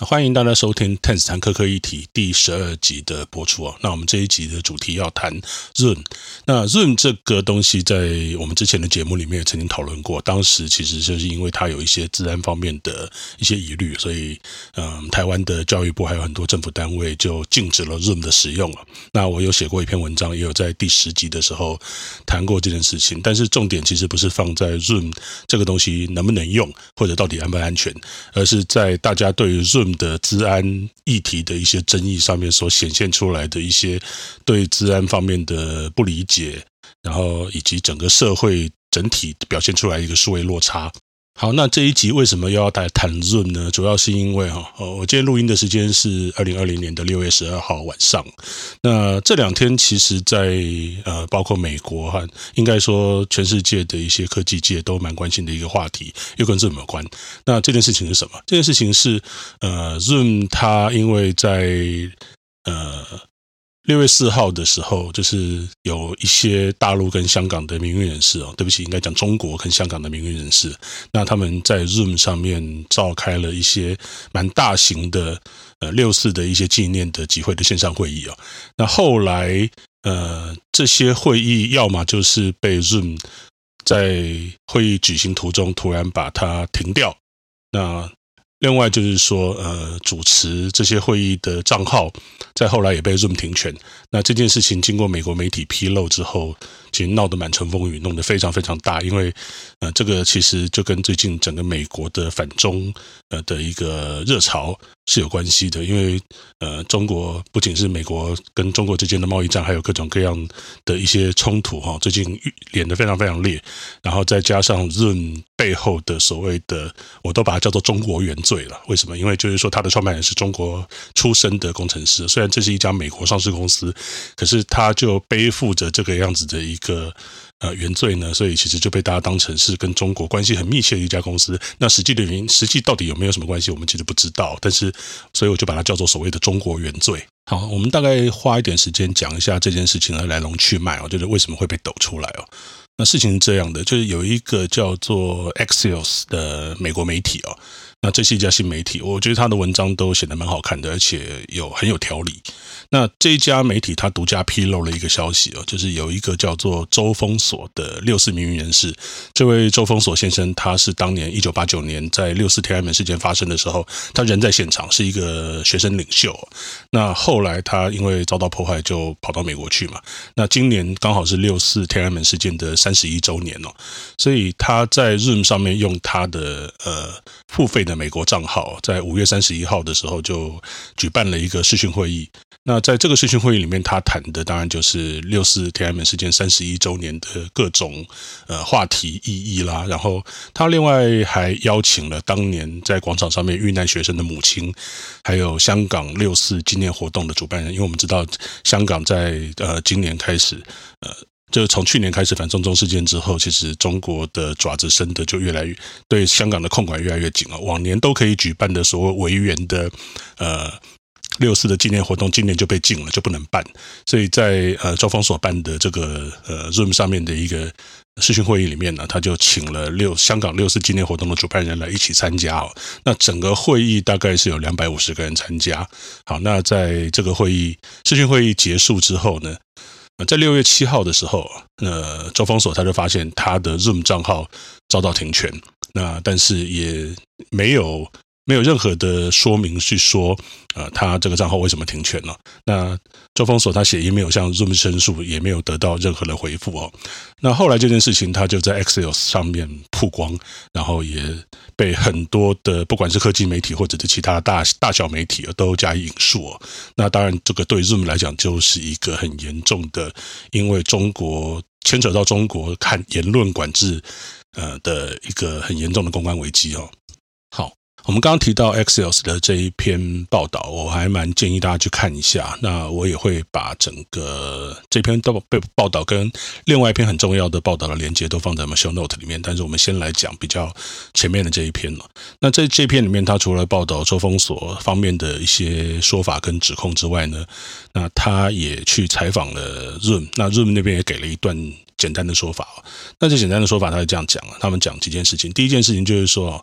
欢迎大家收听《Tense 谈科科议题》第十二集的播出哦。那我们这一集的主题要谈 Zoom。那 Zoom 这个东西，在我们之前的节目里面也曾经讨论过。当时其实就是因为它有一些治安方面的一些疑虑，所以嗯，台湾的教育部还有很多政府单位就禁止了 Zoom 的使用了。那我有写过一篇文章，也有在第十集的时候谈过这件事情。但是重点其实不是放在 Zoom 这个东西能不能用，或者到底安不安全，而是在大家对于 Zoom 的治安议题的一些争议上面所显现出来的一些对治安方面的不理解，然后以及整个社会整体表现出来一个数位落差。好，那这一集为什么又要来谈 Zoom 呢？主要是因为哈，我今天录音的时间是二零二零年的六月十二号晚上。那这两天其实在，呃，包括美国哈，应该说全世界的一些科技界都蛮关心的一个话题，又跟 Zoom 有关。那这件事情是什么？这件事情是呃，Zoom 它因为在呃。六月四号的时候，就是有一些大陆跟香港的民运人士哦，对不起，应该讲中国跟香港的民运人士，那他们在 Zoom 上面召开了一些蛮大型的呃六四的一些纪念的集会的线上会议哦。那后来呃这些会议要么就是被 Zoom 在会议举行途中突然把它停掉，那。另外就是说，呃，主持这些会议的账号，在后来也被 Zoom 停权。那这件事情经过美国媒体披露之后，其实闹得满城风雨，弄得非常非常大。因为，呃，这个其实就跟最近整个美国的反中呃的一个热潮是有关系的。因为，呃，中国不仅是美国跟中国之间的贸易战，还有各种各样的一些冲突哈，最近演得非常非常烈。然后再加上 Zoom 背后的所谓的，我都把它叫做中国原罪。对了，为什么？因为就是说，他的创办人是中国出身的工程师，虽然这是一家美国上市公司，可是他就背负着这个样子的一个呃原罪呢，所以其实就被大家当成是跟中国关系很密切的一家公司。那实际的原因，实际到底有没有什么关系，我们其实不知道。但是，所以我就把它叫做所谓的中国原罪。好，我们大概花一点时间讲一下这件事情的来龙去脉哦，就是为什么会被抖出来哦。那事情是这样的，就是有一个叫做 Axios 的美国媒体哦。那这是一家新媒体，我觉得他的文章都写得蛮好看的，而且有很有条理。那这一家媒体他独家披露了一个消息哦，就是有一个叫做周峰锁的六四名运人士，这位周峰锁先生，他是当年一九八九年在六四天安门事件发生的时候，他人在现场，是一个学生领袖。那后来他因为遭到迫害，就跑到美国去嘛。那今年刚好是六四天安门事件的三十一周年哦，所以他在 Room 上面用他的呃付费的。美国账号在五月三十一号的时候就举办了一个视讯会议。那在这个视讯会议里面，他谈的当然就是六四天安门事件三十一周年的各种呃话题意义啦。然后他另外还邀请了当年在广场上面遇难学生的母亲，还有香港六四纪念活动的主办人。因为我们知道香港在呃今年开始呃。就从去年开始反送中事件之后，其实中国的爪子伸的就越来越对香港的控管越来越紧了。往年都可以举办的所谓维园的呃六四的纪念活动，今年就被禁了，就不能办。所以在呃周峰所办的这个呃 Zoom 上面的一个视讯会议里面呢，他就请了六香港六四纪念活动的主办人来一起参加哦。那整个会议大概是有两百五十个人参加。好，那在这个会议视讯会议结束之后呢，在六月七号的时候，呃，周峰所他就发现他的 Zoom 账号遭到停权，那但是也没有没有任何的说明去说，呃，他这个账号为什么停权了？那周峰锁他写 email 向 Zoom 申诉，也没有得到任何的回复哦。那后来这件事情他就在 Axios 上面曝光，然后也。被很多的不管是科技媒体或者是其他大大小媒体都加以引述哦，那当然这个对 Zoom 来讲就是一个很严重的，因为中国牵扯到中国看言论管制，呃的一个很严重的公关危机哦。好我们刚刚提到 Axios 的这一篇报道，我还蛮建议大家去看一下。那我也会把整个这篇报被报道跟另外一篇很重要的报道的连接都放在我们 Show Note 里面。但是我们先来讲比较前面的这一篇了。那在这篇里面，他除了报道周封锁方面的一些说法跟指控之外呢，那他也去采访了 Zoom。那 Zoom 那边也给了一段简单的说法。那这简单的说法，他是这样讲啊，他们讲几件事情。第一件事情就是说，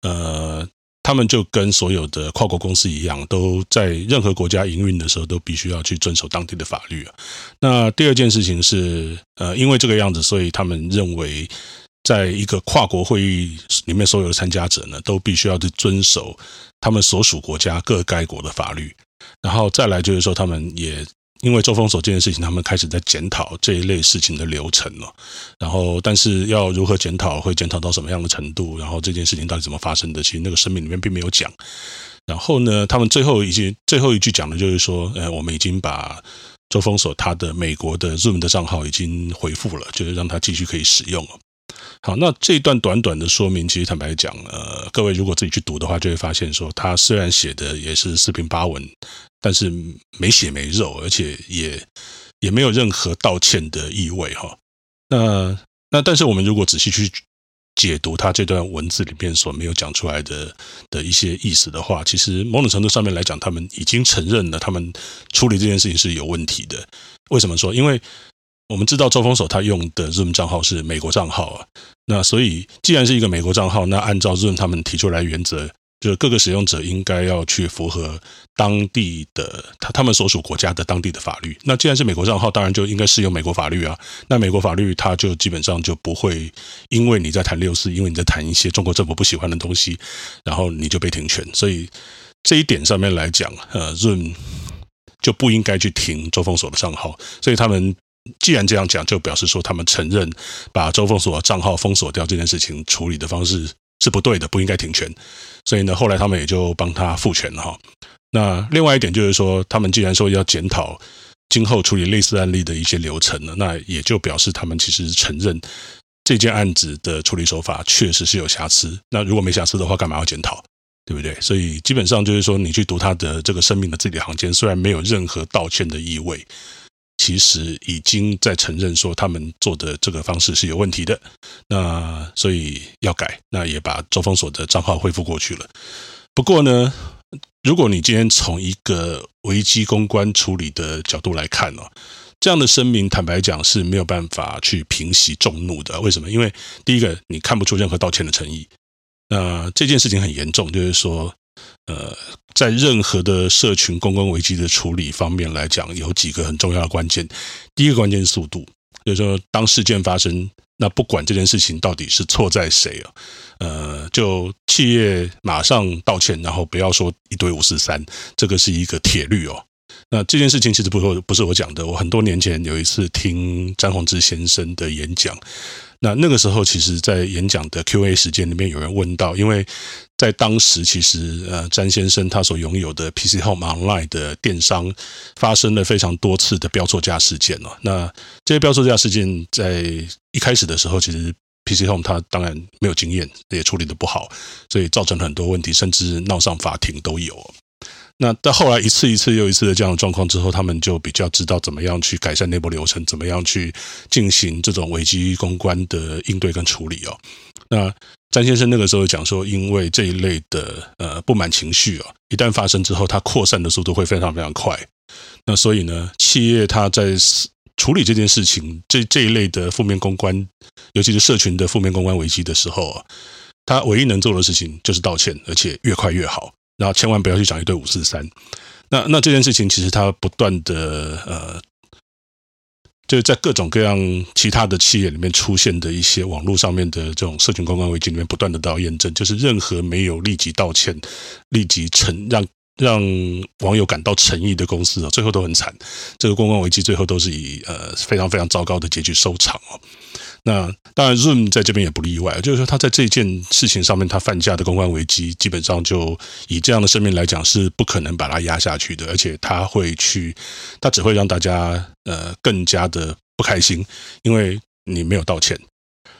呃。他们就跟所有的跨国公司一样，都在任何国家营运的时候，都必须要去遵守当地的法律。那第二件事情是，呃，因为这个样子，所以他们认为，在一个跨国会议里面，所有的参加者呢，都必须要去遵守他们所属国家各该国的法律。然后再来就是说，他们也。因为周封锁这件事情，他们开始在检讨这一类事情的流程了。然后，但是要如何检讨，会检讨到什么样的程度？然后这件事情到底怎么发生的？其实那个声明里面并没有讲。然后呢，他们最后一句最后一句讲的就是说，呃，我们已经把周封锁他的美国的 Zoom 的账号已经回复了，就是让他继续可以使用了。好，那这一段短短的说明，其实坦白讲，呃，各位如果自己去读的话，就会发现说，他虽然写的也是四平八稳。但是没血没肉，而且也也没有任何道歉的意味哈。那那但是我们如果仔细去解读他这段文字里面所没有讲出来的的一些意思的话，其实某种程度上面来讲，他们已经承认了他们处理这件事情是有问题的。为什么说？因为我们知道周峰手他用的 Zoom 账号是美国账号啊。那所以既然是一个美国账号，那按照 Zoom 他们提出来原则。就是各个使用者应该要去符合当地的他他们所属国家的当地的法律。那既然是美国账号，当然就应该适用美国法律啊。那美国法律它就基本上就不会因为你在谈六四，因为你在谈一些中国政府不喜欢的东西，然后你就被停权。所以这一点上面来讲，呃，Zoom 就不应该去停周封锁的账号。所以他们既然这样讲，就表示说他们承认把周封锁账号封锁掉这件事情处理的方式。是不对的，不应该停权，所以呢，后来他们也就帮他复权了哈。那另外一点就是说，他们既然说要检讨今后处理类似案例的一些流程了，那也就表示他们其实承认这件案子的处理手法确实是有瑕疵。那如果没瑕疵的话，干嘛要检讨？对不对？所以基本上就是说，你去读他的这个声明的字里行间，虽然没有任何道歉的意味。其实已经在承认说他们做的这个方式是有问题的，那所以要改，那也把周峰所的账号恢复过去了。不过呢，如果你今天从一个危机公关处理的角度来看哦，这样的声明坦白讲是没有办法去平息众怒的。为什么？因为第一个，你看不出任何道歉的诚意。那这件事情很严重，就是说。呃，在任何的社群公关危机的处理方面来讲，有几个很重要的关键。第一个关键是速度，就是说，当事件发生，那不管这件事情到底是错在谁啊，呃，就企业马上道歉，然后不要说一堆五四三，这个是一个铁律哦。那这件事情其实不是不是我讲的，我很多年前有一次听詹宏志先生的演讲。那那个时候，其实，在演讲的 Q&A 时间里面，有人问到，因为在当时，其实呃，詹先生他所拥有的 PC Home Online 的电商发生了非常多次的标错价事件哦。那这些标错价事件在一开始的时候，其实 PC Home 他当然没有经验，也处理的不好，所以造成很多问题，甚至闹上法庭都有。那到后来一次一次又一次的这样的状况之后，他们就比较知道怎么样去改善内部流程，怎么样去进行这种危机公关的应对跟处理哦。那詹先生那个时候讲说，因为这一类的呃不满情绪啊，一旦发生之后，它扩散的速度会非常非常快。那所以呢，企业它在处理这件事情，这这一类的负面公关，尤其是社群的负面公关危机的时候啊，他唯一能做的事情就是道歉，而且越快越好。然后千万不要去讲一堆五四三，那那这件事情其实它不断的呃，就是在各种各样其他的企业里面出现的一些网络上面的这种社群公关危机里面不断的得到验证，就是任何没有立即道歉、立即诚让让网友感到诚意的公司啊，最后都很惨。这个公关危机最后都是以呃非常非常糟糕的结局收场哦。那当然，Zoom 在这边也不例外，就是说他在这件事情上面，他犯下的公关危机，基本上就以这样的声明来讲，是不可能把它压下去的，而且他会去，他只会让大家呃更加的不开心，因为你没有道歉，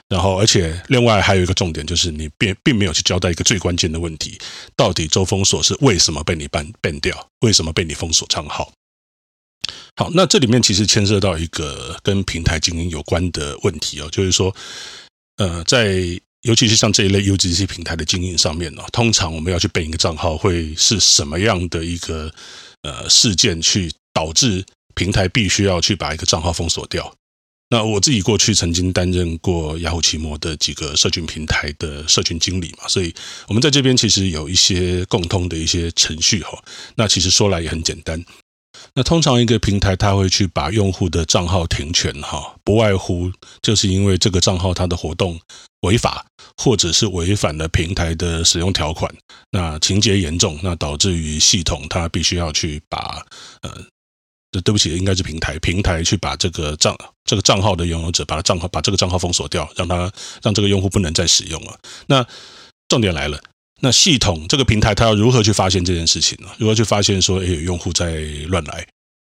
然后而且另外还有一个重点就是你并并没有去交代一个最关键的问题，到底周封锁是为什么被你 ban ban 掉，为什么被你封锁账号？好，那这里面其实牵涉到一个跟平台经营有关的问题哦，就是说，呃，在尤其是像这一类 UGC 平台的经营上面呢，通常我们要去备一个账号，会是什么样的一个呃事件去导致平台必须要去把一个账号封锁掉？那我自己过去曾经担任过雅虎奇摩的几个社群平台的社群经理嘛，所以我们在这边其实有一些共通的一些程序哈。那其实说来也很简单。那通常一个平台它会去把用户的账号停权哈，不外乎就是因为这个账号它的活动违法，或者是违反了平台的使用条款，那情节严重，那导致于系统它必须要去把呃。这对不起，应该是平台，平台去把这个账这个账号的拥有者，把他账号把这个账号封锁掉，让他让这个用户不能再使用了。那重点来了，那系统这个平台它要如何去发现这件事情呢？如何去发现说，哎，有用户在乱来？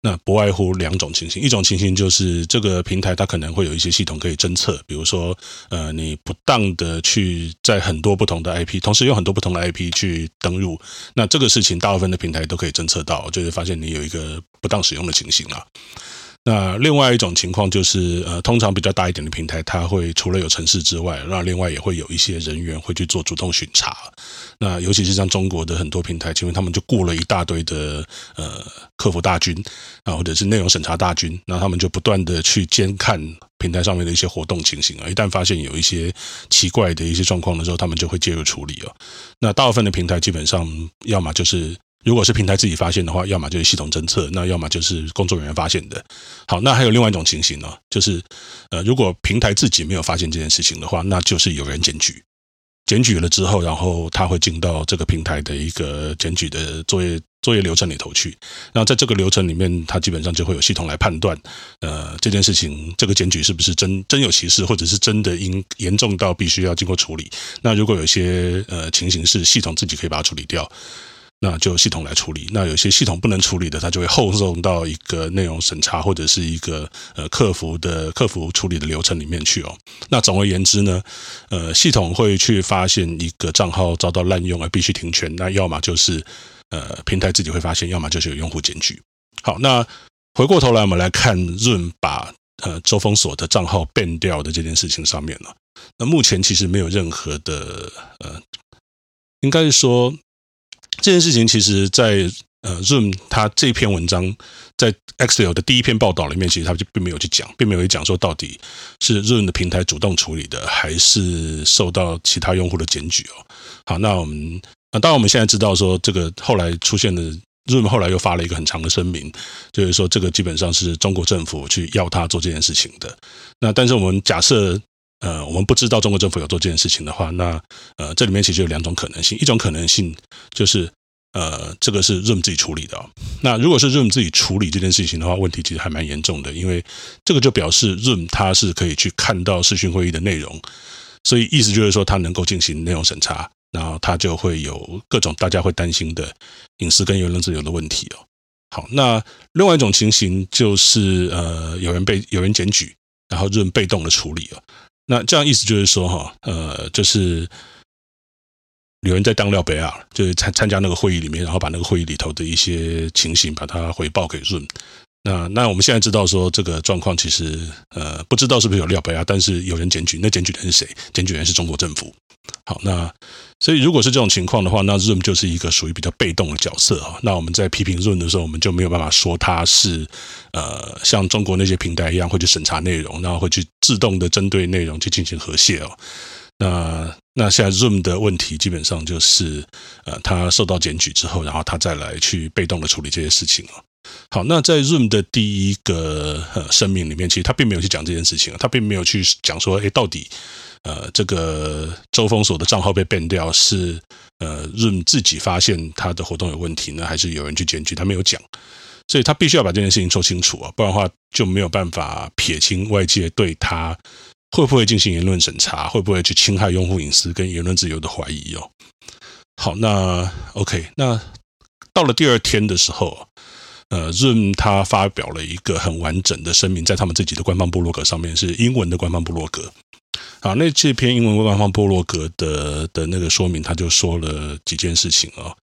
那不外乎两种情形，一种情形就是这个平台它可能会有一些系统可以侦测，比如说，呃，你不当的去在很多不同的 IP，同时用很多不同的 IP 去登入，那这个事情大部分的平台都可以侦测到，就是发现你有一个不当使用的情形啊。那另外一种情况就是，呃，通常比较大一点的平台，它会除了有城市之外，那另外也会有一些人员会去做主动巡查。那尤其是像中国的很多平台，因为他们就雇了一大堆的呃客服大军啊，或者是内容审查大军，那他们就不断的去监看平台上面的一些活动情形啊。一旦发现有一些奇怪的一些状况的时候，他们就会介入处理哦。那大部分的平台基本上，要么就是。如果是平台自己发现的话，要么就是系统侦测，那要么就是工作人员发现的。好，那还有另外一种情形呢，就是呃，如果平台自己没有发现这件事情的话，那就是有人检举，检举了之后，然后他会进到这个平台的一个检举的作业作业流程里头去。那在这个流程里面，它基本上就会有系统来判断，呃，这件事情这个检举是不是真真有其事，或者是真的应严重到必须要经过处理。那如果有些呃情形是系统自己可以把它处理掉。那就系统来处理。那有些系统不能处理的，它就会后送到一个内容审查或者是一个呃客服的客服处理的流程里面去哦。那总而言之呢，呃，系统会去发现一个账号遭到滥用而必须停权。那要么就是呃平台自己会发现，要么就是有用户检举。好，那回过头来我们来看润把呃周封锁的账号变掉的这件事情上面了。那目前其实没有任何的呃，应该是说。这件事情其实在，呃，Zoom 他这篇文章在 Axios 的第一篇报道里面，其实他就并没有去讲，并没有去讲说到底是 Zoom 的平台主动处理的，还是受到其他用户的检举哦。好，那我们那当然我们现在知道说，这个后来出现的 Zoom 后来又发了一个很长的声明，就是说这个基本上是中国政府去要他做这件事情的。那但是我们假设。呃，我们不知道中国政府有做这件事情的话，那呃，这里面其实有两种可能性。一种可能性就是，呃，这个是 Zoom 自己处理的。那如果是 Zoom 自己处理这件事情的话，问题其实还蛮严重的，因为这个就表示 Zoom 它是可以去看到视讯会议的内容，所以意思就是说它能够进行内容审查，然后它就会有各种大家会担心的隐私跟言论自由的问题哦。好，那另外一种情形就是，呃，有人被有人检举，然后 Zoom 被动的处理了。那这样意思就是说，哈，呃，就是有人在当廖北尔，就是参参加那个会议里面，然后把那个会议里头的一些情形把它回报给润。那那我们现在知道说这个状况其实呃不知道是不是有廖北亚，但是有人检举，那检举的人是谁？检举人是中国政府。好，那所以如果是这种情况的话，那 Zoom 就是一个属于比较被动的角色啊。那我们在批评 Zoom 的时候，我们就没有办法说它是呃像中国那些平台一样会去审查内容，然后会去自动的针对内容去进行和谐哦。那那现在 Zoom 的问题基本上就是呃，他受到检举之后，然后他再来去被动的处理这些事情哦。好，那在 Zoom 的第一个呃声明里面，其实他并没有去讲这件事情啊，他并没有去讲说，诶，到底呃这个周封锁的账号被 ban 掉是呃 Zoom 自己发现他的活动有问题呢，还是有人去检举？他没有讲，所以他必须要把这件事情说清楚啊，不然的话就没有办法撇清外界对他会不会进行言论审查，会不会去侵害用户隐私跟言论自由的怀疑哦。好，那 OK，那到了第二天的时候。呃，Zoom 他发表了一个很完整的声明，在他们自己的官方部落格上面，是英文的官方部落格。好，那这篇英文官方部落格的的那个说明，他就说了几件事情啊。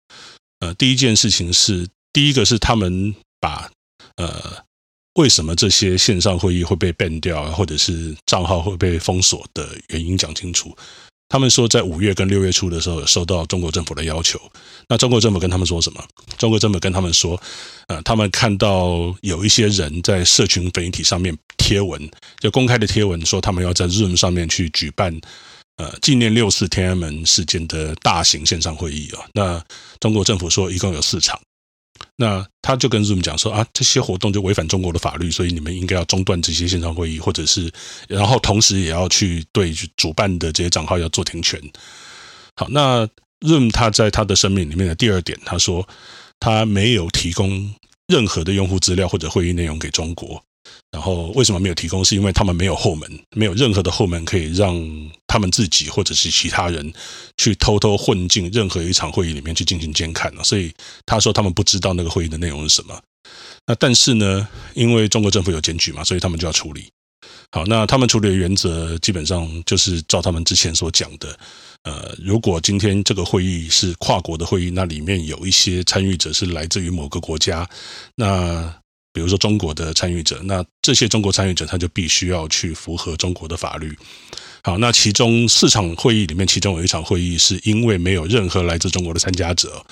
呃，第一件事情是，第一个是他们把呃为什么这些线上会议会被 ban 掉，或者是账号会被封锁的原因讲清楚。他们说在五月跟六月初的时候有收到中国政府的要求。那中国政府跟他们说什么？中国政府跟他们说，呃，他们看到有一些人在社群媒体上面贴文，就公开的贴文说他们要在 Zoom 上面去举办。呃，纪念六四天安门事件的大型线上会议啊，那中国政府说一共有四场，那他就跟 Zoom 讲说啊，这些活动就违反中国的法律，所以你们应该要中断这些线上会议，或者是，然后同时也要去对主办的这些账号要做停权。好，那 Zoom 他在他的声明里面的第二点，他说他没有提供任何的用户资料或者会议内容给中国。然后为什么没有提供？是因为他们没有后门，没有任何的后门可以让他们自己或者是其他人去偷偷混进任何一场会议里面去进行监看了。所以他说他们不知道那个会议的内容是什么。那但是呢，因为中国政府有检举嘛，所以他们就要处理。好，那他们处理的原则基本上就是照他们之前所讲的。呃，如果今天这个会议是跨国的会议，那里面有一些参与者是来自于某个国家，那。比如说中国的参与者，那这些中国参与者他就必须要去符合中国的法律。好，那其中四场会议里面，其中有一场会议是因为没有任何来自中国的参加者，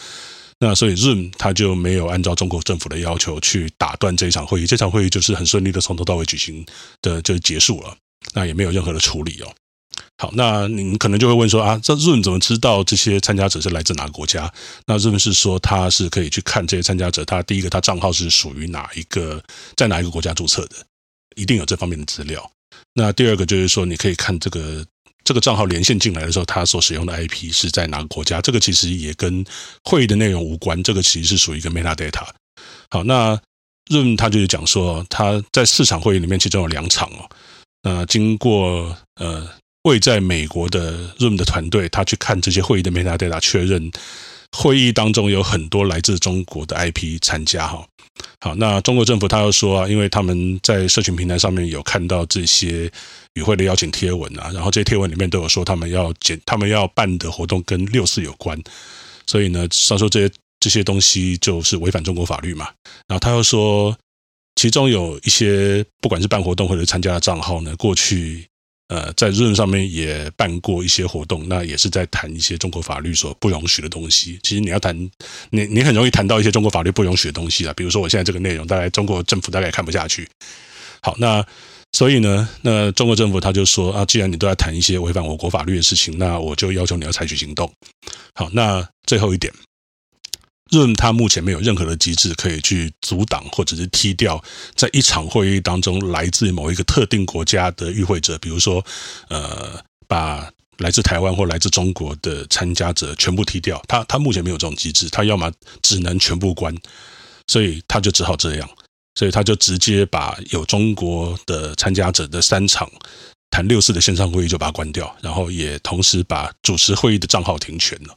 那所以 Zoom 他就没有按照中国政府的要求去打断这一场会议，这场会议就是很顺利的从头到尾举行的就结束了，那也没有任何的处理哦。好，那您可能就会问说啊，这 Zoom 怎么知道这些参加者是来自哪个国家？那 Zoom 是说他是可以去看这些参加者，他第一个他账号是属于哪一个，在哪一个国家注册的，一定有这方面的资料。那第二个就是说，你可以看这个这个账号连线进来的时候，他所使用的 IP 是在哪个国家？这个其实也跟会议的内容无关，这个其实是属于一个 metadata。好，那 Zoom 他就是讲说他在四场会议里面，其中有两场哦，那经过呃。会在美国的 Zoom 的团队，他去看这些会议的 metadata，确认会议当中有很多来自中国的 IP 参加哈。好，那中国政府他又说啊，因为他们在社群平台上面有看到这些与会的邀请贴文啊，然后这些贴文里面都有说他们要检，他们要办的活动跟六四有关，所以呢，他说这些这些东西就是违反中国法律嘛。然后他又说，其中有一些不管是办活动或者参加的账号呢，过去。呃，在 Zoom 上面也办过一些活动，那也是在谈一些中国法律所不容许的东西。其实你要谈，你你很容易谈到一些中国法律不容许的东西啊。比如说我现在这个内容，大概中国政府大概也看不下去。好，那所以呢，那中国政府他就说啊，既然你都在谈一些违反我国法律的事情，那我就要求你要采取行动。好，那最后一点。任他目前没有任何的机制可以去阻挡或者是踢掉在一场会议当中来自某一个特定国家的与会者，比如说，呃，把来自台湾或来自中国的参加者全部踢掉。他他目前没有这种机制，他要么只能全部关，所以他就只好这样，所以他就直接把有中国的参加者的三场。谈六四的线上会议就把它关掉，然后也同时把主持会议的账号停权了。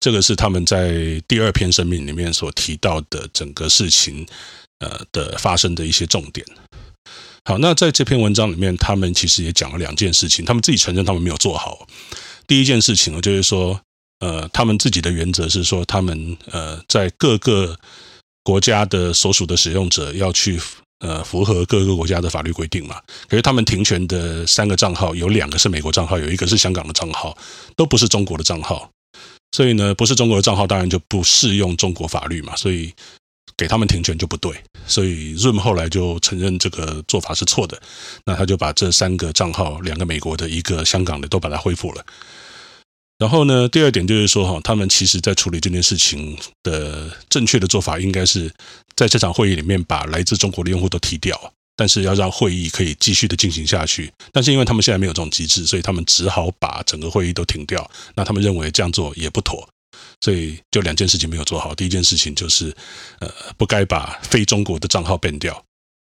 这个是他们在第二篇声明里面所提到的整个事情呃的发生的一些重点。好，那在这篇文章里面，他们其实也讲了两件事情，他们自己承认他们没有做好。第一件事情呢，就是说，呃，他们自己的原则是说，他们呃在各个国家的所属的使用者要去。呃，符合各个国家的法律规定嘛？可是他们停权的三个账号，有两个是美国账号，有一个是香港的账号，都不是中国的账号。所以呢，不是中国的账号，当然就不适用中国法律嘛。所以给他们停权就不对。所以 Zoom 后来就承认这个做法是错的。那他就把这三个账号，两个美国的，一个香港的，都把它恢复了。然后呢，第二点就是说，哈，他们其实在处理这件事情的正确的做法，应该是在这场会议里面把来自中国的用户都踢掉，但是要让会议可以继续的进行下去。但是因为他们现在没有这种机制，所以他们只好把整个会议都停掉。那他们认为这样做也不妥，所以就两件事情没有做好。第一件事情就是，呃，不该把非中国的账号变掉。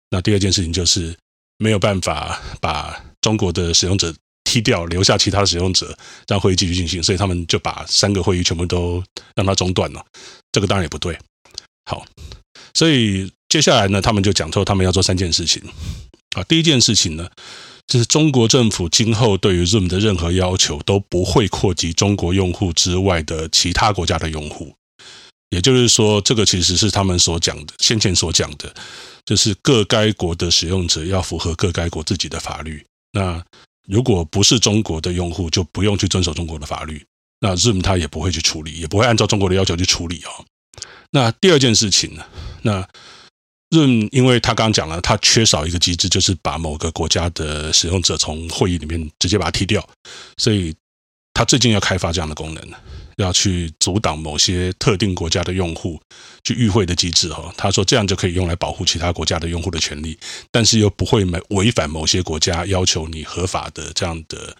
那第二件事情就是没有办法把中国的使用者。踢掉，留下其他的使用者，让会议继续进行，所以他们就把三个会议全部都让它中断了。这个当然也不对。好，所以接下来呢，他们就讲说，他们要做三件事情啊。第一件事情呢，就是中国政府今后对于 Zoom 的任何要求都不会扩及中国用户之外的其他国家的用户。也就是说，这个其实是他们所讲的，先前所讲的，就是各该国的使用者要符合各该国自己的法律。那如果不是中国的用户，就不用去遵守中国的法律。那 Zoom 它也不会去处理，也不会按照中国的要求去处理哦。那第二件事情呢？那 Zoom 因为他刚刚讲了，他缺少一个机制，就是把某个国家的使用者从会议里面直接把它踢掉，所以他最近要开发这样的功能。要去阻挡某些特定国家的用户去议会的机制哈，他说这样就可以用来保护其他国家的用户的权利，但是又不会违违反某些国家要求你合法的这样的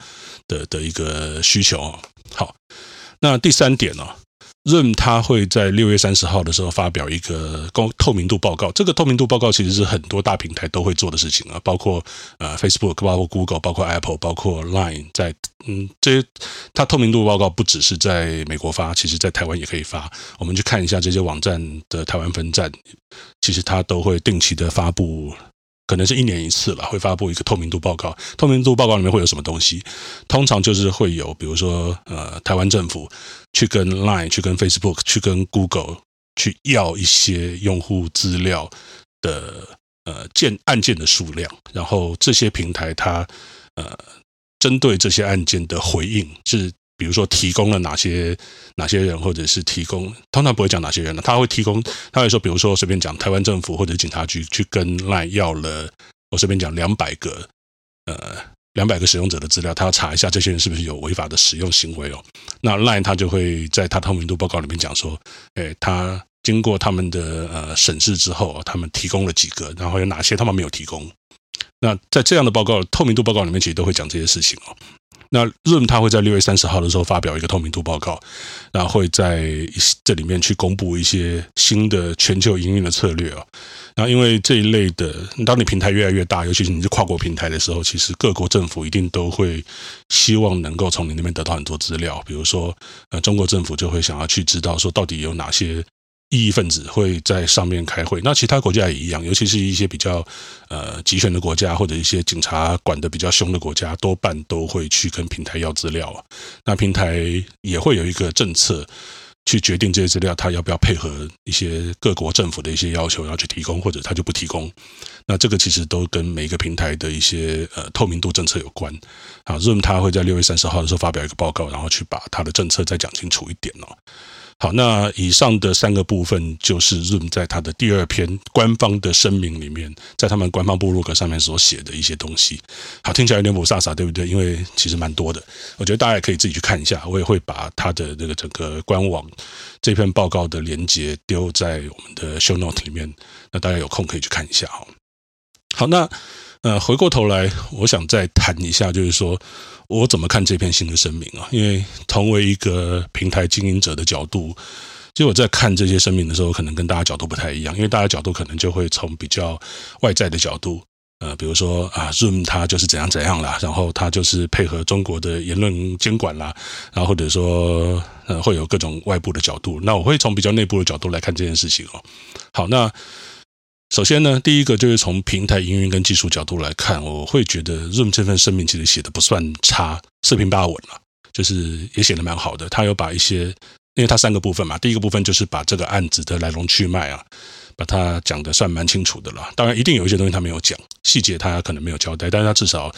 的的一个需求。好，那第三点呢？Zoom 它会在六月三十号的时候发表一个公透明度报告。这个透明度报告其实是很多大平台都会做的事情啊，包括呃 Facebook、包括 Google、包括 Apple、包括 Line，在嗯这些它透明度报告不只是在美国发，其实在台湾也可以发。我们去看一下这些网站的台湾分站，其实它都会定期的发布。可能是一年一次了，会发布一个透明度报告。透明度报告里面会有什么东西？通常就是会有，比如说，呃，台湾政府去跟 Line、去跟 Facebook、去跟 Google 去要一些用户资料的呃件案件的数量，然后这些平台它呃针对这些案件的回应是。比如说提供了哪些哪些人，或者是提供，通常不会讲哪些人了，他会提供，他会说，比如说随便讲，台湾政府或者警察局去跟赖要了，我随便讲两百个，呃，两百个使用者的资料，他要查一下这些人是不是有违法的使用行为哦。那赖他就会在他透明度报告里面讲说，诶，他经过他们的呃审视之后，他们提供了几个，然后有哪些他们没有提供。那在这样的报告透明度报告里面，其实都会讲这些事情哦。那 Zoom 它会在六月三十号的时候发表一个透明度报告，然后会在这里面去公布一些新的全球营运的策略啊。然后因为这一类的，当你平台越来越大，尤其是你是跨国平台的时候，其实各国政府一定都会希望能够从你那边得到很多资料。比如说，呃，中国政府就会想要去知道说到底有哪些。异议分子会在上面开会，那其他国家也一样，尤其是一些比较呃集权的国家或者一些警察管得比较凶的国家，多半都会去跟平台要资料啊。那平台也会有一个政策去决定这些资料，他要不要配合一些各国政府的一些要求要去提供，或者他就不提供。那这个其实都跟每个平台的一些呃透明度政策有关。啊，Zoom 他会在六月三十号的时候发表一个报告，然后去把他的政策再讲清楚一点哦。好，那以上的三个部分就是 Zoom 在他的第二篇官方的声明里面，在他们官方部落格上面所写的一些东西。好，听起来有点雾煞煞，对不对？因为其实蛮多的，我觉得大家也可以自己去看一下。我也会把他的这个整个官网这篇报告的连接丢在我们的 Show Note 里面，那大家有空可以去看一下哈。好，那呃，回过头来，我想再谈一下，就是说。我怎么看这篇新的声明啊？因为同为一个平台经营者的角度，其实我在看这些声明的时候，可能跟大家角度不太一样。因为大家角度可能就会从比较外在的角度，呃，比如说啊，Zoom 它就是怎样怎样啦，然后它就是配合中国的言论监管啦，然后或者说呃，会有各种外部的角度。那我会从比较内部的角度来看这件事情哦。好，那。首先呢，第一个就是从平台营运跟技术角度来看，我会觉得 Zoom 这份声明其实写的不算差，四平八稳了，就是也写的蛮好的。他有把一些，因为他三个部分嘛，第一个部分就是把这个案子的来龙去脉啊，把它讲的算蛮清楚的了。当然，一定有一些东西他没有讲，细节他可能没有交代，但是他至少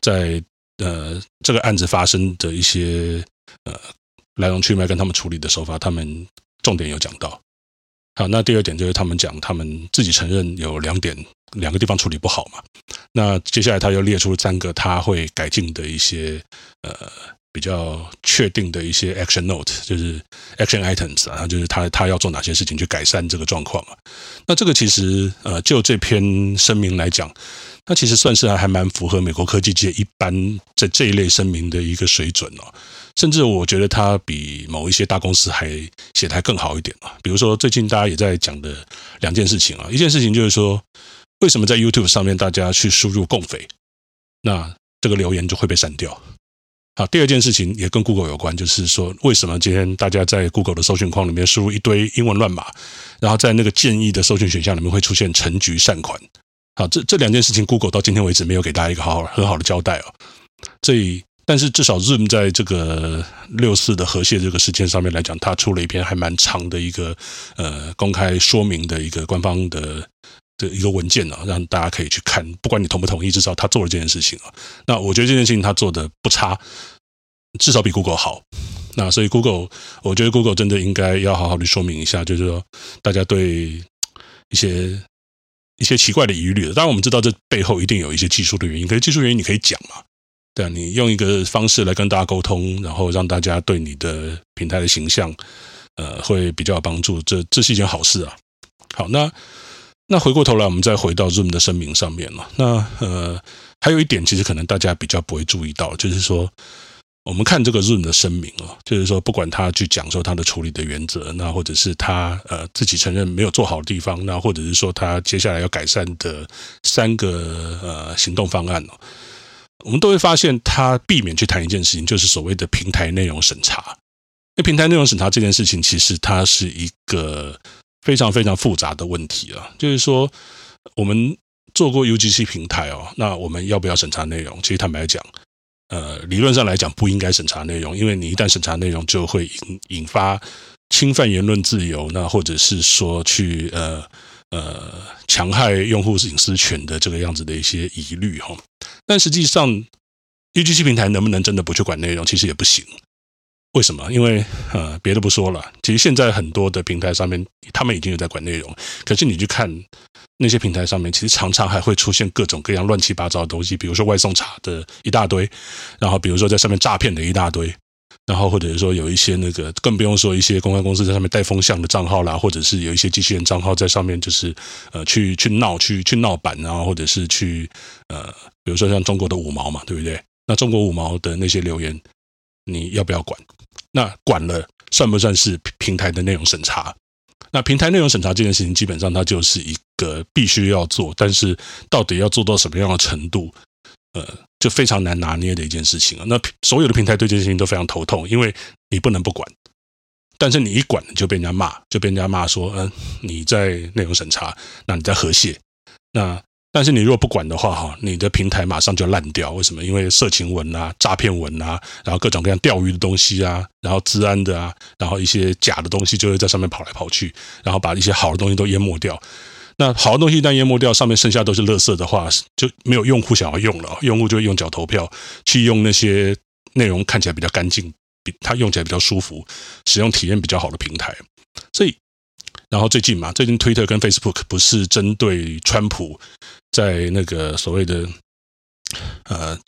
在呃这个案子发生的一些呃来龙去脉跟他们处理的手法，他们重点有讲到。好，那第二点就是他们讲，他们自己承认有两点，两个地方处理不好嘛。那接下来他又列出了三个他会改进的一些呃比较确定的一些 action note，就是 action items 啊，就是他他要做哪些事情去改善这个状况嘛。那这个其实呃就这篇声明来讲，那其实算是还还蛮符合美国科技界一般在这一类声明的一个水准哦。甚至我觉得它比某一些大公司还写的还更好一点啊。比如说最近大家也在讲的两件事情啊，一件事情就是说，为什么在 YouTube 上面大家去输入共匪，那这个留言就会被删掉。好，第二件事情也跟 Google 有关，就是说为什么今天大家在 Google 的搜寻框里面输入一堆英文乱码，然后在那个建议的搜寻选项里面会出现陈菊善款。好，这这两件事情 Google 到今天为止没有给大家一个好好很好的交代哦。这一。但是至少 Zoom 在这个六四的和谐这个事件上面来讲，他出了一篇还蛮长的一个呃公开说明的一个官方的的一个文件啊，让大家可以去看，不管你同不同意，至少他做了这件事情啊。那我觉得这件事情他做的不差，至少比 Google 好。那所以 Google，我觉得 Google 真的应该要好好的说明一下，就是说大家对一些一些奇怪的疑虑。当然我们知道这背后一定有一些技术的原因，可是技术原因你可以讲嘛？对啊，你用一个方式来跟大家沟通，然后让大家对你的平台的形象，呃，会比较有帮助。这这是一件好事啊。好，那。那回过头来，我们再回到 Zoom 的声明上面了。那呃，还有一点，其实可能大家比较不会注意到，就是说，我们看这个 Zoom 的声明啊，就是说，不管他去讲说他的处理的原则，那或者是他呃自己承认没有做好的地方，那或者是说他接下来要改善的三个呃行动方案哦，我们都会发现他避免去谈一件事情，就是所谓的平台内容审查。那平台内容审查这件事情，其实它是一个。非常非常复杂的问题啊，就是说，我们做过 UGC 平台哦，那我们要不要审查内容？其实坦白讲，呃，理论上来讲不应该审查内容，因为你一旦审查内容，就会引引发侵犯言论自由，那或者是说去呃呃强害用户隐私权的这个样子的一些疑虑哈。但实际上，UGC 平台能不能真的不去管内容？其实也不行。为什么？因为呃，别的不说了，其实现在很多的平台上面，他们已经有在管内容。可是你去看那些平台上面，其实常常还会出现各种各样乱七八糟的东西，比如说外送茶的一大堆，然后比如说在上面诈骗的一大堆，然后或者是说有一些那个，更不用说一些公关公司在上面带风向的账号啦，或者是有一些机器人账号在上面，就是呃去去闹去去闹版，然后或者是去呃，比如说像中国的五毛嘛，对不对？那中国五毛的那些留言。你要不要管？那管了算不算是平台的内容审查？那平台内容审查这件事情，基本上它就是一个必须要做，但是到底要做到什么样的程度，呃，就非常难拿捏的一件事情啊。那所有的平台对这件事情都非常头痛，因为你不能不管，但是你一管就被人家骂，就被人家骂说，嗯、你在内容审查，那你在和谐，那。但是你如果不管的话，哈，你的平台马上就烂掉。为什么？因为色情文啊、诈骗文啊，然后各种各样钓鱼的东西啊，然后治安的啊，然后一些假的东西就会在上面跑来跑去，然后把一些好的东西都淹没掉。那好的东西一旦淹没掉，上面剩下都是垃圾的话，就没有用户想要用了。用户就会用脚投票去用那些内容看起来比较干净、比它用起来比较舒服、使用体验比较好的平台。所以。然后最近嘛，最近 Twitter 跟 Facebook 不是针对川普在那个所谓的呃，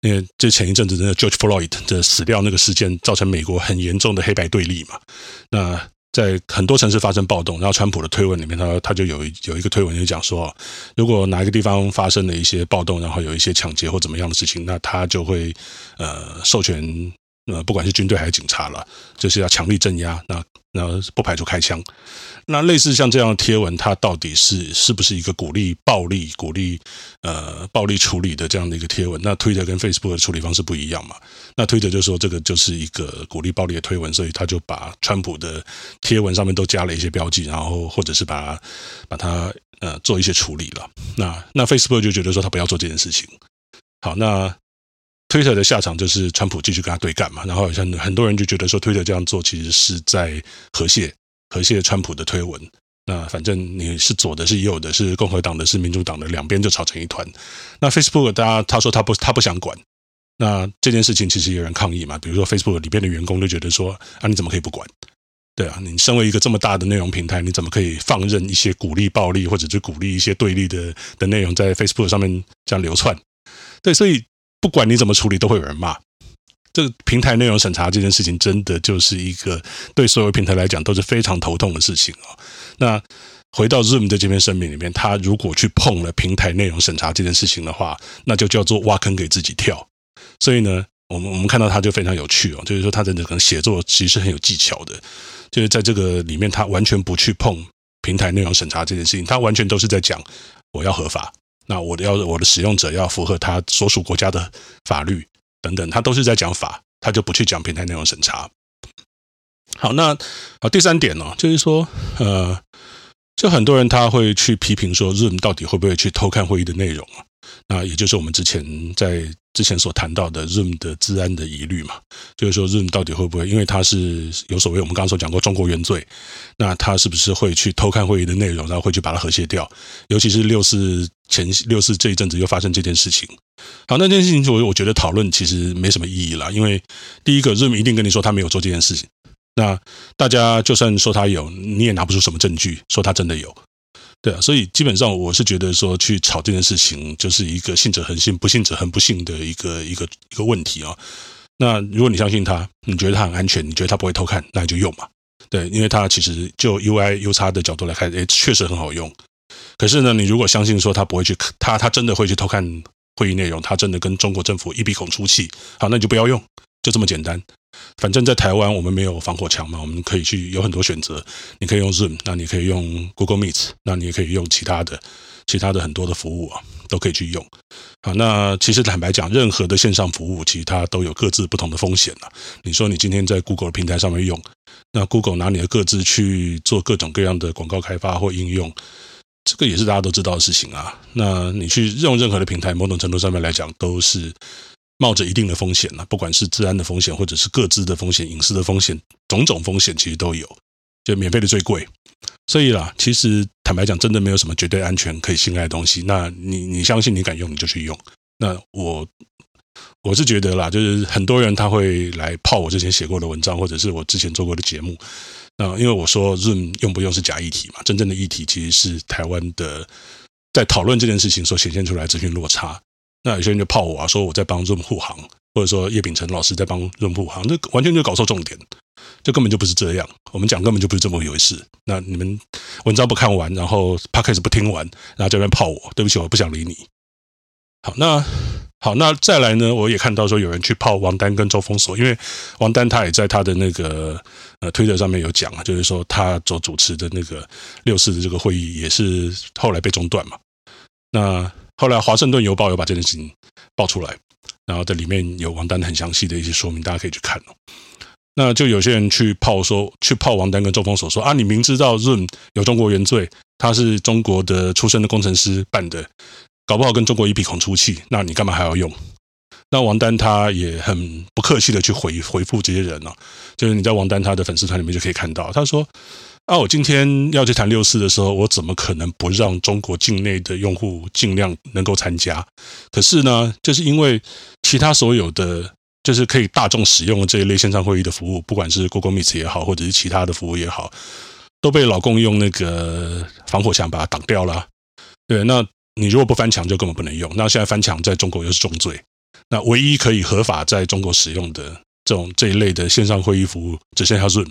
因为就前一阵子那个 George Floyd 的死掉那个事件，造成美国很严重的黑白对立嘛。那在很多城市发生暴动，然后川普的推文里面，他他就有有一个推文就讲说，如果哪一个地方发生了一些暴动，然后有一些抢劫或怎么样的事情，那他就会呃授权。呃，不管是军队还是警察了，就是要强力镇压，那那不排除开枪。那类似像这样的贴文，它到底是是不是一个鼓励暴力、鼓励呃暴力处理的这样的一个贴文？那 Twitter 跟 Facebook 的处理方式不一样嘛？那 Twitter 就说这个就是一个鼓励暴力的推文，所以他就把川普的贴文上面都加了一些标记，然后或者是把它把它呃做一些处理了。那那 Facebook 就觉得说他不要做这件事情。好，那。推特的下场就是川普继续跟他对干嘛，然后好像很多人就觉得说推特这样做其实是在和谐和谐川普的推文。那反正你是左的，是右的，是共和党的，是民主党的，两边就吵成一团。那 Facebook 大家他说他不他不想管，那这件事情其实有人抗议嘛，比如说 Facebook 里边的员工就觉得说啊，你怎么可以不管？对啊，你身为一个这么大的内容平台，你怎么可以放任一些鼓励暴力或者是鼓励一些对立的的内容在 Facebook 上面这样流窜？对，所以。不管你怎么处理，都会有人骂。这个平台内容审查这件事情，真的就是一个对所有平台来讲都是非常头痛的事情啊。那回到 Zoom 的这篇声明里面，他如果去碰了平台内容审查这件事情的话，那就叫做挖坑给自己跳。所以呢，我们我们看到他就非常有趣哦，就是说他真的可能写作其实是很有技巧的，就是在这个里面他完全不去碰平台内容审查这件事情，他完全都是在讲我要合法。那我的要我的使用者要符合他所属国家的法律等等，他都是在讲法，他就不去讲平台内容审查。好，那好，第三点呢，就是说，呃，就很多人他会去批评说，Zoom 到底会不会去偷看会议的内容啊？那也就是我们之前在之前所谈到的 Zoom 的治安的疑虑嘛，就是说 Zoom 到底会不会，因为它是有所谓我们刚刚所讲过中国原罪，那它是不是会去偷看会议的内容，然后会去把它和谐掉？尤其是六四前六四这一阵子又发生这件事情，好，那件事情我我觉得讨论其实没什么意义啦，因为第一个 Zoom 一定跟你说他没有做这件事情，那大家就算说他有，你也拿不出什么证据说他真的有。对啊，所以基本上我是觉得说去炒这件事情，就是一个信者恒信，不信者恒不信的一个一个一个问题啊。那如果你相信他，你觉得他很安全，你觉得他不会偷看，那你就用嘛。对，因为他其实就 UI UX 的角度来看，诶，确实很好用。可是呢，你如果相信说他不会去，他他真的会去偷看会议内容，他真的跟中国政府一鼻孔出气，好，那你就不要用，就这么简单。反正，在台湾我们没有防火墙嘛，我们可以去有很多选择。你可以用 Zoom，那你可以用 Google Meet，那你也可以用其他的、其他的很多的服务啊，都可以去用。好，那其实坦白讲，任何的线上服务，其实它都有各自不同的风险啊。你说你今天在 Google 平台上面用，那 Google 拿你的各自去做各种各样的广告开发或应用，这个也是大家都知道的事情啊。那你去用任何的平台，某种程度上面来讲，都是。冒着一定的风险了，不管是治安的风险，或者是个资的风险、隐私的风险，种种风险其实都有。就免费的最贵，所以啦，其实坦白讲，真的没有什么绝对安全可以信赖的东西。那你你相信你敢用，你就去用。那我我是觉得啦，就是很多人他会来泡我之前写过的文章，或者是我之前做过的节目。那因为我说 Zoom 用不用是假议题嘛，真正的议题其实是台湾的在讨论这件事情所显现出来资讯落差。那有些人就泡我啊，说我在帮润护航，或者说叶秉成老师在帮润护航，这完全就搞错重点，这根本就不是这样。我们讲根本就不是这么一回事。那你们文章不看完，然后 Podcast 不听完，然后这边泡我，对不起，我不想理你。好，那好，那再来呢？我也看到说有人去泡王丹跟周封锁，因为王丹他也在他的那个呃推特上面有讲啊，就是说他所主持的那个六四的这个会议也是后来被中断嘛。那后来，《华盛顿邮报》有把这件事情爆出来，然后在里面有王丹很详细的一些说明，大家可以去看哦。那就有些人去泡说，去泡王丹跟周峰所说啊，你明知道 Zoom 有中国原罪，他是中国的出身的工程师办的，搞不好跟中国一鼻孔出气，那你干嘛还要用？那王丹他也很不客气的去回回复这些人哦，就是你在王丹他的粉丝团里面就可以看到，他说。啊，我今天要去谈六四的时候，我怎么可能不让中国境内的用户尽量能够参加？可是呢，就是因为其他所有的就是可以大众使用的这一类线上会议的服务，不管是 Google Meet 也好，或者是其他的服务也好，都被老共用那个防火墙把它挡掉了。对，那你如果不翻墙，就根本不能用。那现在翻墙在中国又是重罪。那唯一可以合法在中国使用的这种这一类的线上会议服务，只剩下 Zoom。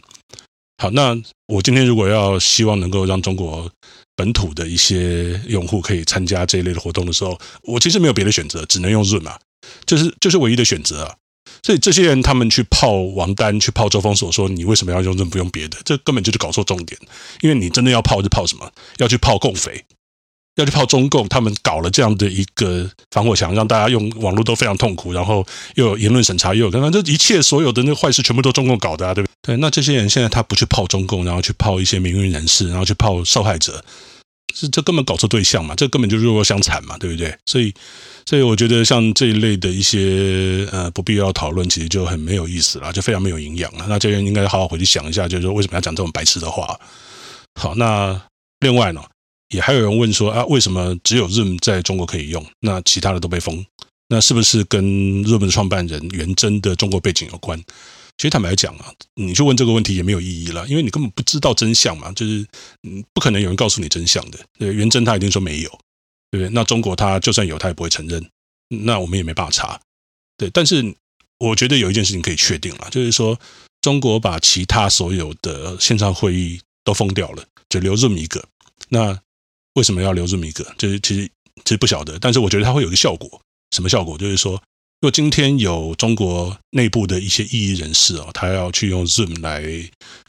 好，那我今天如果要希望能够让中国本土的一些用户可以参加这一类的活动的时候，我其实没有别的选择，只能用 Zoom 啊，就是就是唯一的选择啊。所以这些人他们去泡王丹，去泡周峰所说，你为什么要用润不用别的？这根本就是搞错重点。因为你真的要泡，就泡什么？要去泡共匪。要去泡中共，他们搞了这样的一个防火墙，让大家用网络都非常痛苦，然后又有言论审查，又有刚刚这一切所有的那个坏事，全部都中共搞的啊，对不对？对，那这些人现在他不去泡中共，然后去泡一些名誉人士，然后去泡受害者，这这根本搞错对象嘛，这根本就弱肉相残嘛，对不对？所以，所以我觉得像这一类的一些呃不必要讨论，其实就很没有意思了，就非常没有营养了。那这些人应该好好回去想一下，就是说为什么要讲这种白痴的话？好，那另外呢？也还有人问说啊，为什么只有 Zoom 在中国可以用，那其他的都被封？那是不是跟 Zoom 的创办人元真的中国背景有关？其实坦白讲啊，你去问这个问题也没有意义了，因为你根本不知道真相嘛，就是嗯，不可能有人告诉你真相的。对，元真他一定说没有，对不对？那中国他就算有，他也不会承认，那我们也没办法查。对，但是我觉得有一件事情可以确定了，就是说中国把其他所有的线上会议都封掉了，就留 Zoom 一个。那为什么要留这么一个？就是其实其实不晓得，但是我觉得它会有一个效果。什么效果？就是说，如果今天有中国内部的一些异议人士哦，他要去用 Zoom 来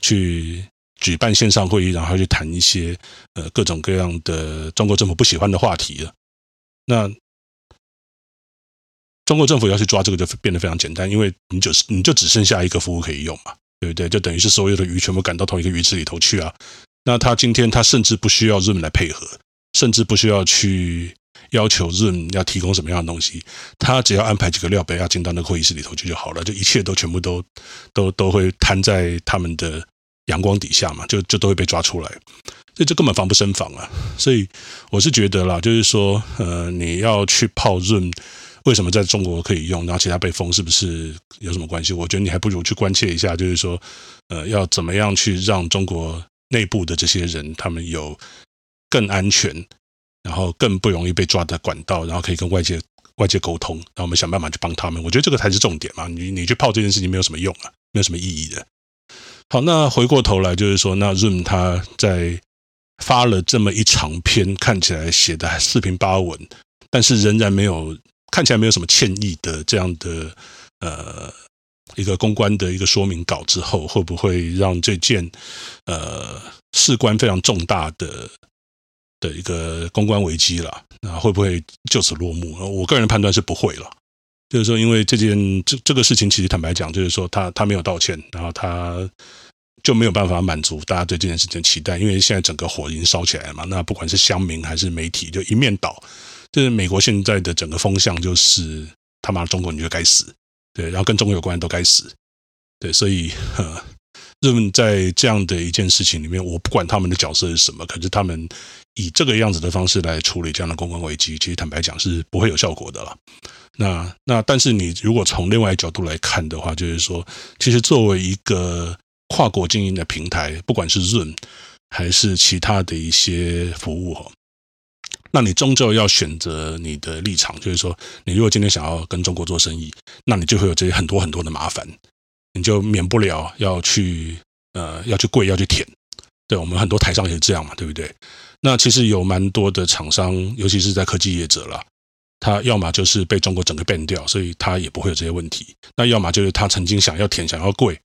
去举办线上会议，然后去谈一些呃各种各样的中国政府不喜欢的话题了。那中国政府要去抓这个，就变得非常简单，因为你就是你就只剩下一个服务可以用嘛，对不对？就等于是所有的鱼全部赶到同一个鱼池里头去啊。那他今天他甚至不需要 Zoom 来配合，甚至不需要去要求润要提供什么样的东西，他只要安排几个料杯要进到那个会议室里头去就好了，就一切都全部都都都会摊在他们的阳光底下嘛，就就都会被抓出来，所以这根本防不胜防啊！所以我是觉得啦，就是说，呃，你要去泡润为什么在中国可以用，然后其他被封，是不是有什么关系？我觉得你还不如去关切一下，就是说，呃，要怎么样去让中国内部的这些人，他们有更安全，然后更不容易被抓的管道，然后可以跟外界外界沟通，然后我们想办法去帮他们。我觉得这个才是重点嘛！你你去泡这件事情没有什么用啊，没有什么意义的。好，那回过头来就是说，那 Zoom 他在发了这么一长篇，看起来写的四平八稳，但是仍然没有看起来没有什么歉意的这样的呃一个公关的一个说明稿之后，会不会让这件呃事关非常重大的的一个公关危机了？那会不会就此落幕？我个人判断是不会了。就是说，因为这件这这个事情，其实坦白讲，就是说他他没有道歉，然后他就没有办法满足大家对这件事情的期待。因为现在整个火已经烧起来了嘛，那不管是乡民还是媒体，就一面倒。就是美国现在的整个风向，就是他妈的中国你就该死，对，然后跟中国有关的都该死，对，所以呵，人们在这样的一件事情里面，我不管他们的角色是什么，可是他们以这个样子的方式来处理这样的公关危机，其实坦白讲是不会有效果的了。那那，但是你如果从另外一角度来看的话，就是说，其实作为一个跨国经营的平台，不管是润还是其他的一些服务哈，那你终究要选择你的立场，就是说，你如果今天想要跟中国做生意，那你就会有这些很多很多的麻烦，你就免不了要去呃要去跪要去舔，对，我们很多台商也是这样嘛，对不对？那其实有蛮多的厂商，尤其是在科技业者啦。他要么就是被中国整个 ban 掉，所以他也不会有这些问题；那要么就是他曾经想要舔、想要跪，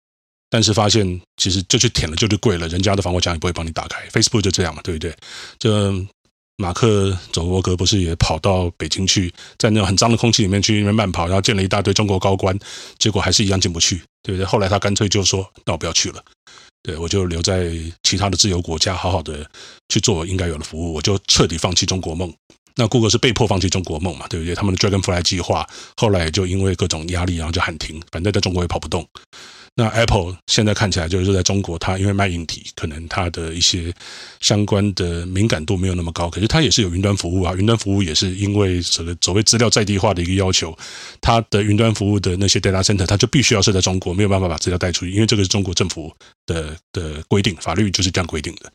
但是发现其实就去舔了，就去跪了，人家的防火墙也不会帮你打开。Facebook 就这样嘛，对不对？这马克祖克伯不是也跑到北京去，在那种很脏的空气里面去那边慢跑，然后见了一大堆中国高官，结果还是一样进不去，对不对？后来他干脆就说：“那我不要去了，对，我就留在其他的自由国家，好好的去做应该有的服务，我就彻底放弃中国梦。”那谷歌是被迫放弃中国梦嘛，对不对？他们的 Dragonfly 计划后来就因为各种压力，然后就喊停，反正在中国也跑不动。那 Apple 现在看起来就是在中国，它因为卖硬体，可能它的一些相关的敏感度没有那么高，可是它也是有云端服务啊。云端服务也是因为所谓所谓资料在地化的一个要求，它的云端服务的那些 data center，它就必须要设在中国，没有办法把资料带出去，因为这个是中国政府的的规定，法律就是这样规定的，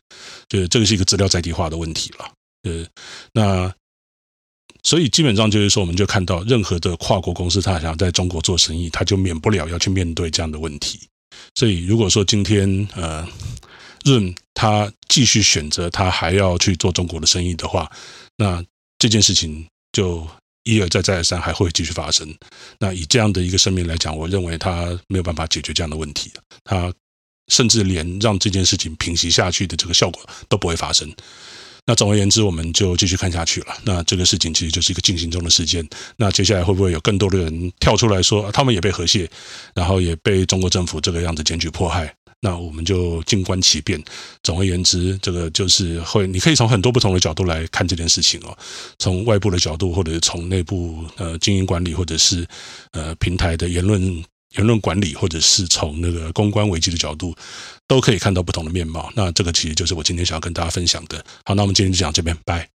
就是这个是一个资料在地化的问题了。呃，那。所以基本上就是说，我们就看到任何的跨国公司，他想要在中国做生意，他就免不了要去面对这样的问题。所以如果说今天呃润他继续选择他还要去做中国的生意的话，那这件事情就一而再再而三还会继续发生。那以这样的一个声明来讲，我认为他没有办法解决这样的问题，他甚至连让这件事情平息下去的这个效果都不会发生。那总而言之，我们就继续看下去了。那这个事情其实就是一个进行中的事件。那接下来会不会有更多的人跳出来说，他们也被和谐，然后也被中国政府这个样子检举迫害？那我们就静观其变。总而言之，这个就是会，你可以从很多不同的角度来看这件事情哦。从外部的角度，或者从内部呃经营管理，或者是呃平台的言论。言论管理，或者是从那个公关危机的角度，都可以看到不同的面貌。那这个其实就是我今天想要跟大家分享的。好，那我们今天就讲这边，拜。